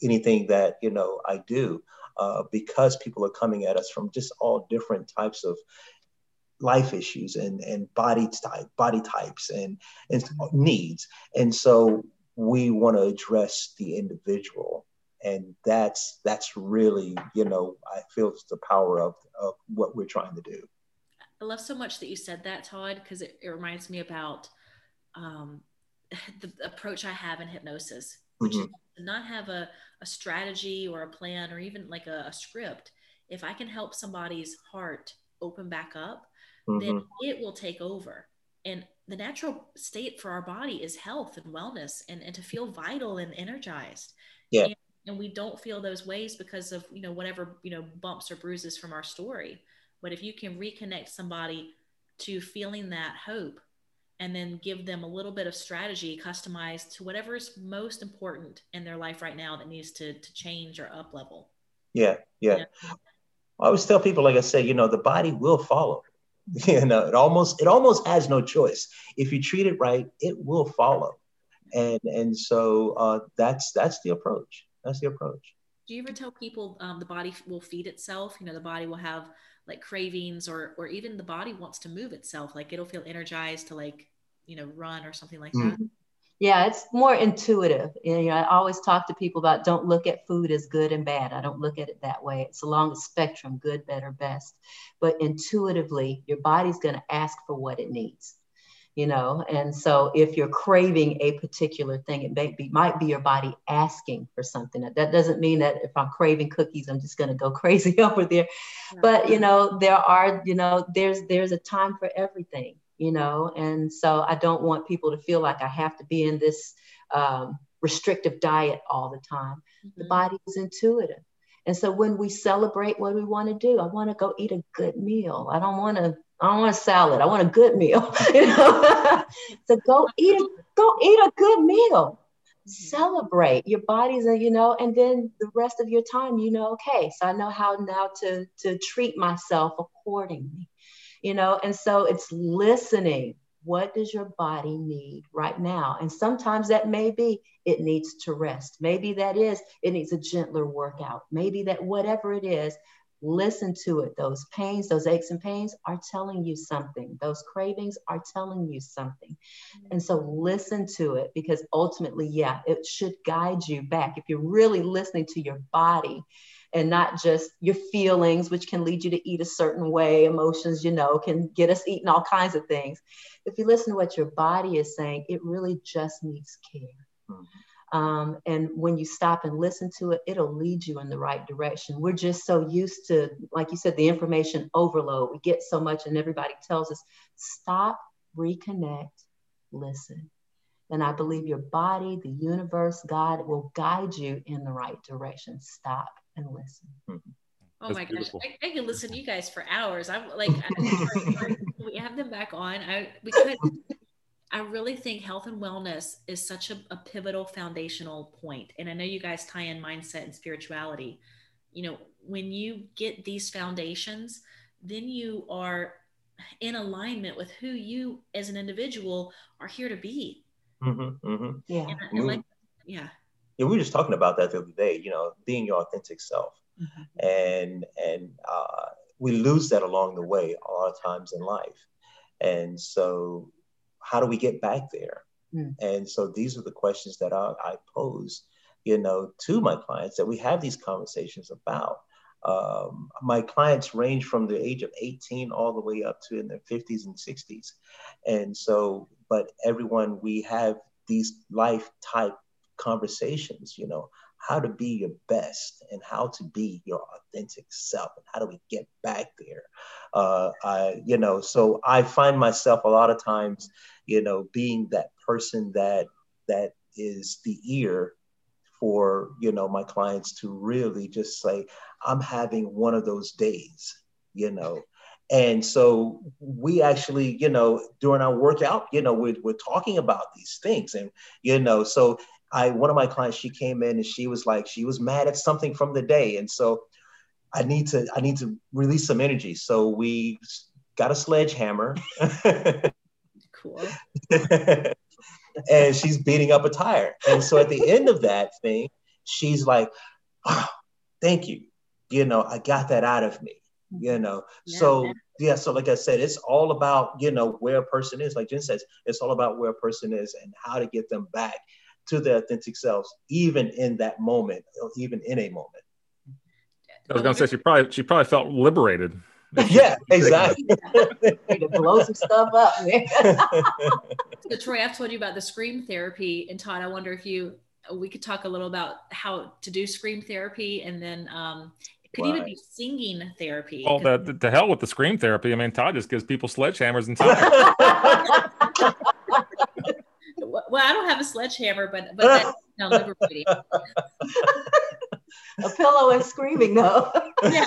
anything that you know I do uh, because people are coming at us from just all different types of life issues and and body type body types and and needs and so we want to address the individual and that's that's really you know i feel it's the power of of what we're trying to do i love so much that you said that todd because it, it reminds me about um, the approach i have in hypnosis which mm-hmm. is to not have a, a strategy or a plan or even like a, a script if i can help somebody's heart open back up mm-hmm. then it will take over and the natural state for our body is health and wellness and, and to feel vital and energized. Yeah. And and we don't feel those ways because of you know whatever you know bumps or bruises from our story. But if you can reconnect somebody to feeling that hope and then give them a little bit of strategy customized to whatever is most important in their life right now that needs to, to change or up level. Yeah yeah. You know? i always tell people like i said you know the body will follow you know it almost it almost has no choice if you treat it right it will follow and and so uh, that's that's the approach that's the approach. Do you ever tell people um, the body will feed itself? You know, the body will have like cravings, or or even the body wants to move itself. Like it'll feel energized to like you know run or something like mm-hmm. that. Yeah, it's more intuitive. You know, I always talk to people about don't look at food as good and bad. I don't look at it that way. It's along the spectrum, good, better, best. But intuitively, your body's going to ask for what it needs you know and so if you're craving a particular thing it may be, might be your body asking for something that doesn't mean that if i'm craving cookies i'm just going to go crazy over there but you know there are you know there's there's a time for everything you know and so i don't want people to feel like i have to be in this um, restrictive diet all the time mm-hmm. the body is intuitive and so when we celebrate what we want to do i want to go eat a good meal i don't want to I don't want a salad. I want a good meal. you know? so go eat a go eat a good meal. Mm-hmm. Celebrate. Your body's a, you know, and then the rest of your time, you know, okay, so I know how now to to treat myself accordingly. You know, and so it's listening. What does your body need right now? And sometimes that may be it needs to rest. Maybe that is it needs a gentler workout. Maybe that whatever it is, Listen to it. Those pains, those aches and pains are telling you something. Those cravings are telling you something. Mm-hmm. And so listen to it because ultimately, yeah, it should guide you back. If you're really listening to your body and not just your feelings, which can lead you to eat a certain way, emotions, you know, can get us eating all kinds of things. If you listen to what your body is saying, it really just needs care. Mm-hmm. Um, and when you stop and listen to it, it'll lead you in the right direction. We're just so used to, like you said, the information overload. We get so much, and everybody tells us stop, reconnect, listen. And I believe your body, the universe, God will guide you in the right direction. Stop and listen. Mm-hmm. Oh That's my beautiful. gosh, I, I, can listen to you guys for hours. I'm like, I, we have them back on. I because I really think health and wellness is such a, a, pivotal foundational point. And I know you guys tie in mindset and spirituality. You know, when you get these foundations, then you are in alignment with who you as an individual are here to be. Mm-hmm, mm-hmm. Yeah. I, I like, yeah. Yeah, we were just talking about that the other day, you know, being your authentic self. Mm-hmm. And and uh, we lose that along the way a lot of times in life. And so how do we get back there? Mm. And so these are the questions that I, I, pose, you know, to my clients that we have these conversations about. Um, my clients range from the age of 18 all the way up to in their 50s and 60s. And so, but everyone, we have these life type conversations, you know, how to be your best and how to be your authentic self and how do we get back there? Uh, I, you know so i find myself a lot of times you know being that person that that is the ear for you know my clients to really just say i'm having one of those days you know? And so we actually you know during our workout you know we're, we're talking about these things and you know so I one of my clients, she came in and she was like, she was mad at something from the day. And so I need to, I need to release some energy. So we got a sledgehammer. cool. and she's beating up a tire. And so at the end of that thing, she's like, oh, thank you. You know, I got that out of me. You mm-hmm. know, yeah. so yeah, so like I said, it's all about, you know, where a person is. Like Jen says, it's all about where a person is and how to get them back to their authentic selves, even in that moment, or even in a moment. I was gonna say she probably she probably felt liberated. yeah, exactly. to blow some stuff up. so Troy, I've told you about the scream therapy, and Todd, I wonder if you we could talk a little about how to do scream therapy, and then um, it could right. even be singing therapy. Oh, the, the, the hell with the scream therapy. I mean, Todd just gives people sledgehammers and time. Well, I don't have a sledgehammer, but but liberating. a pillow and screaming though. yeah,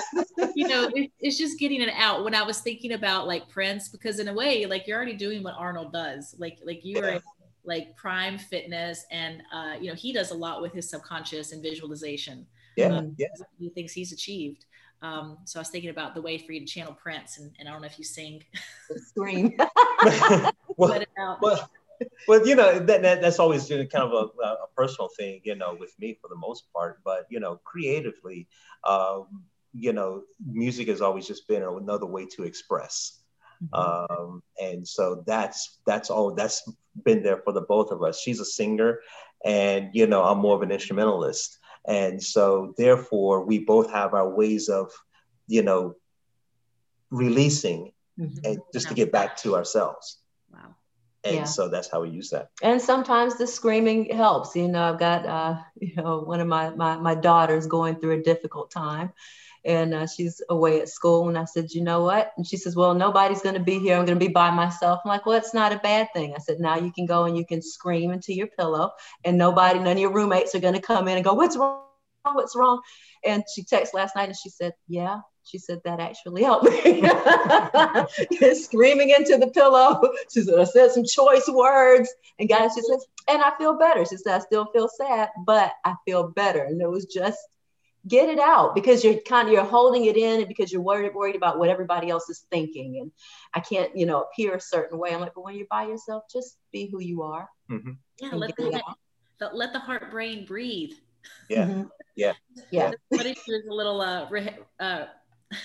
you know, it, it's just getting it out. When I was thinking about like Prince, because in a way, like you're already doing what Arnold does. Like like you are like prime fitness, and uh, you know he does a lot with his subconscious and visualization. Yeah, um, yeah. He thinks he's achieved. Um, so I was thinking about the way for you to channel Prince, and, and I don't know if you sing. Scream. well, well, well, you know that, that that's always kind of a, a, personal thing, you know, with me for the most part. But you know, creatively, um, you know, music has always just been another way to express, mm-hmm. um, and so that's that's all that's been there for the both of us. She's a singer, and you know, I'm more of an instrumentalist, and so therefore we both have our ways of, you know, releasing, mm-hmm. and just to get back to ourselves. And yeah. so that's how we use that. And sometimes the screaming helps. You know, I've got, uh, you know, one of my, my, my daughters going through a difficult time and uh, she's away at school. And I said, you know what? And she says, well, nobody's going to be here. I'm going to be by myself. I'm like, well, it's not a bad thing. I said, now you can go and you can scream into your pillow and nobody, none of your roommates are going to come in and go, what's wrong? What's wrong? And she texted last night and she said, yeah, she said that actually helped me. Screaming into the pillow. She said, I said some choice words. And guys, she says, and I feel better. She said, I still feel sad, but I feel better. And it was just get it out because you're kind of you're holding it in and because you're worried worried about what everybody else is thinking. And I can't, you know, appear a certain way. I'm like, but when you're by yourself, just be who you are. Mm-hmm. Yeah, let the, let, let the heart brain breathe. Yeah. Mm-hmm. Yeah. Yeah. What if there's a little uh, re- uh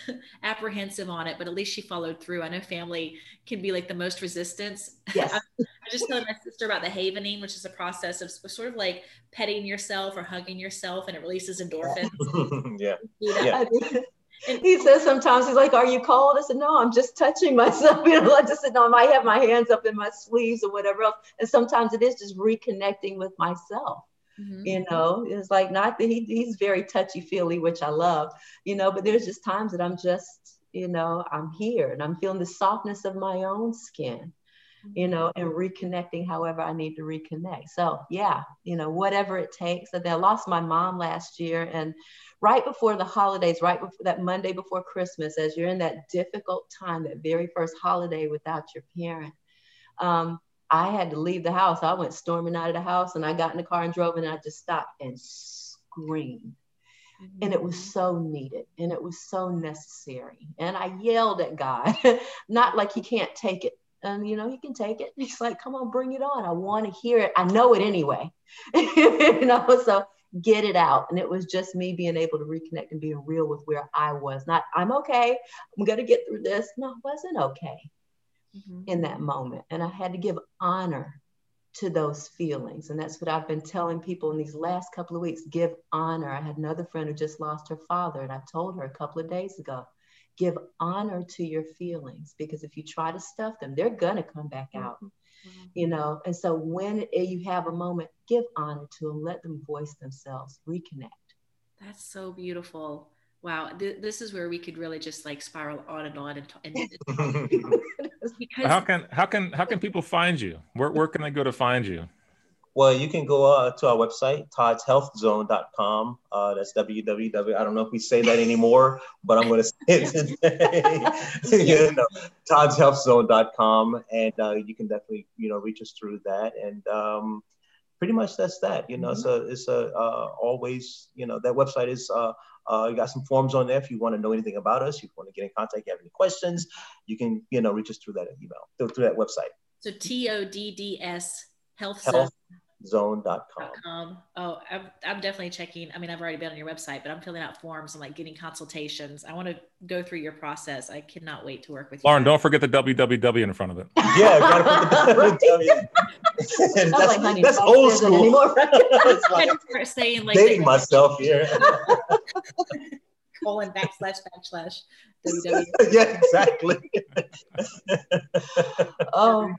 apprehensive on it, but at least she followed through. I know family can be like the most resistance. Yes. I, I, just told my sister about the havening, which is a process of sort of like petting yourself or hugging yourself, and it releases endorphins. yeah. yeah. And he says sometimes he's like, "Are you cold?" I said, "No, I'm just touching myself." You know, I just said, "No, I might have my hands up in my sleeves or whatever else." And sometimes it is just reconnecting with myself. Mm-hmm. You know, it's like not that he, he's very touchy feely, which I love, you know, but there's just times that I'm just, you know, I'm here and I'm feeling the softness of my own skin, you mm-hmm. know, and reconnecting however I need to reconnect. So, yeah, you know, whatever it takes. I lost my mom last year and right before the holidays, right before that Monday before Christmas, as you're in that difficult time, that very first holiday without your parent. Um, I had to leave the house. I went storming out of the house and I got in the car and drove and I just stopped and screamed. Mm-hmm. And it was mm-hmm. so needed and it was so necessary. And I yelled at God, not like he can't take it. And you know, he can take it. He's like, come on, bring it on. I want to hear it. I know it anyway. you know, so get it out. And it was just me being able to reconnect and being real with where I was. Not, I'm okay. I'm gonna get through this. No, I wasn't okay mm-hmm. in that moment. And I had to give honor to those feelings. And that's what I've been telling people in these last couple of weeks give honor. I had another friend who just lost her father, and I told her a couple of days ago give honor to your feelings because if you try to stuff them, they're going to come back out. Mm-hmm. You know, and so when you have a moment, give honor to them, let them voice themselves, reconnect. That's so beautiful wow th- this is where we could really just like spiral on and on and, and because how can how can how can people find you? Where, where can they go to find you? Well you can go uh, to our website toddshealthzone.com uh, that's www i don't know if we say that anymore but i'm going to say it today. You know, toddshealthzone.com and uh, you can definitely you know reach us through that and um, pretty much that's that you know mm-hmm. so it's a uh, always you know that website is uh, you got some forms on there if you want to know anything about us. If you want to get in contact, you have any questions, you can, you know, reach us through that email, through, through that website. So T O D D S Health, Health zone.com. Oh, I'm, I'm definitely checking. I mean, I've already been on your website, but I'm filling out forms and like getting consultations. I want to go through your process. I cannot wait to work with you. Lauren, don't forget the www in front of it. Yeah, gotta put the www. that's, like, that's old school. Anymore. like, saying like dating myself here. Colon backslash backslash yeah, exactly. oh,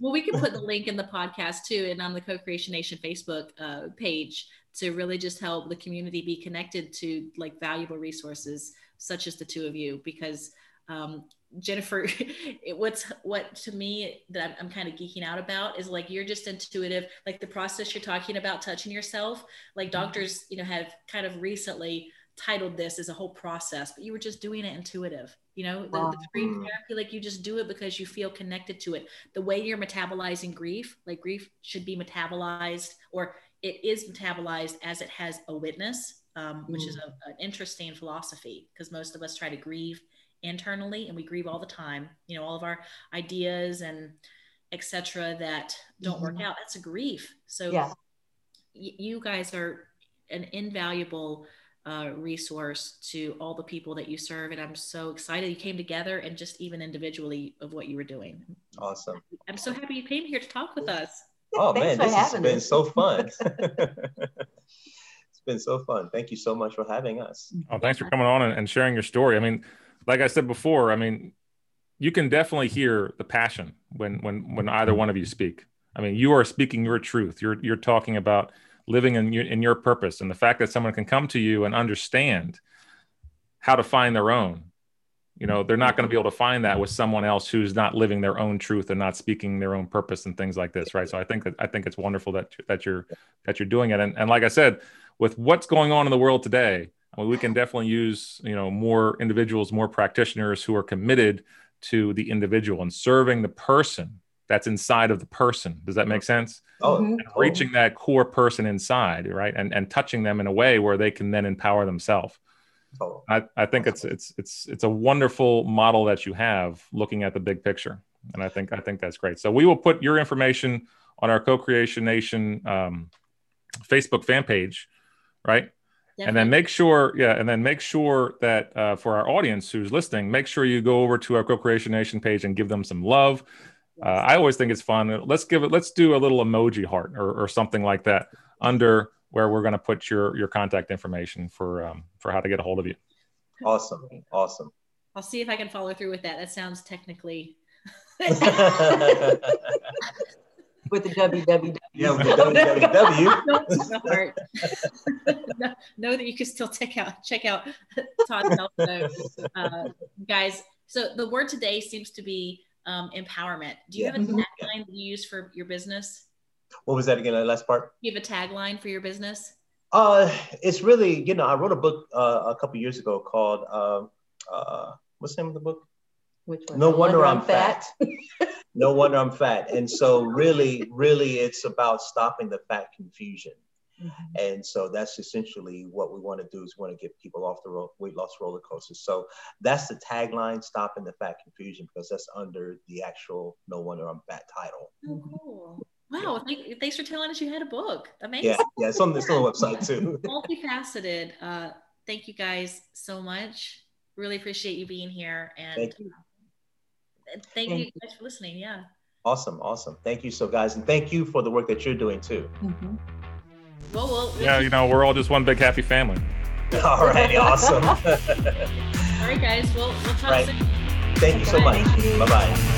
well, we can put the link in the podcast too, and on the Co-Creation Nation Facebook uh, page to really just help the community be connected to like valuable resources such as the two of you, because um, Jennifer, it, what's what to me that I'm, I'm kind of geeking out about is like you're just intuitive, like the process you're talking about, touching yourself. Like mm-hmm. doctors, you know, have kind of recently titled this as a whole process, but you were just doing it intuitive. You know, the, wow. the grief mm. therapy, like you just do it because you feel connected to it. The way you're metabolizing grief, like grief should be metabolized or it is metabolized as it has a witness, um, which mm. is a, an interesting philosophy because most of us try to grieve internally and we grieve all the time. You know, all of our ideas and etc. that don't mm-hmm. work out. That's a grief. So yeah. y- you guys are an invaluable uh, resource to all the people that you serve. And I'm so excited you came together and just even individually of what you were doing. Awesome. I'm so happy you came here to talk with us. Oh man, this has been so fun. it's been so fun. Thank you so much for having us. Oh, thanks for coming on and, and sharing your story. I mean, like I said before, I mean, you can definitely hear the passion when when when either one of you speak. I mean, you are speaking your truth. You're you're talking about living in your, in your purpose and the fact that someone can come to you and understand how to find their own. You know they're not going to be able to find that with someone else who's not living their own truth and not speaking their own purpose and things like this right? So i think that i think it's wonderful that that you're that you're doing it. And, and like i said with what's going on in the world today I mean, we can definitely use you know more individuals more practitioners who are committed to the individual and serving the person that's inside of the person. Does that make sense? Oh, mm-hmm. reaching that core person inside, right, and and touching them in a way where they can then empower themselves. Oh. I, I think it's it's it's it's a wonderful model that you have looking at the big picture, and I think I think that's great. So we will put your information on our Co-Creation Nation um, Facebook fan page, right? Definitely. And then make sure, yeah, and then make sure that uh, for our audience who's listening, make sure you go over to our Co-Creation Nation page and give them some love uh, I always think it's fun. Let's give it. Let's do a little emoji heart or, or something like that under where we're going to put your your contact information for um, for how to get a hold of you. Awesome, awesome. I'll see if I can follow through with that. That sounds technically. with the www. Yeah, with the www. know, know that you can still check out check out Todd's help uh, guys. So the word today seems to be um, empowerment. Do you yeah. have a mm-hmm. tagline that you use for your business? What was that again? The last part? You have a tagline for your business? Uh, it's really, you know, I wrote a book uh, a couple years ago called, uh, uh, what's the name of the book? Which one? No, no wonder, wonder, I'm fat. fat. no wonder I'm fat. And so, really, really, it's about stopping the fat confusion. Mm-hmm. And so that's essentially what we want to do is we want to get people off the ro- weight loss roller coaster. So that's the tagline, stopping the fat confusion, because that's under the actual No Wonder I'm Fat title. Oh, cool. Wow, yeah. thank, thanks for telling us you had a book. Amazing. Yeah, yeah it's on this little website too. Multifaceted. Uh, thank you guys so much. Really appreciate you being here. And thank you. Thank, thank you guys for listening. Yeah. Awesome. Awesome. Thank you so guys. And thank you for the work that you're doing too. Mm-hmm. Well, well, yeah, you know, we're all just one big happy family. All righty, awesome. all right, guys. Well, we'll talk right. soon. Thank you so much. Bye bye.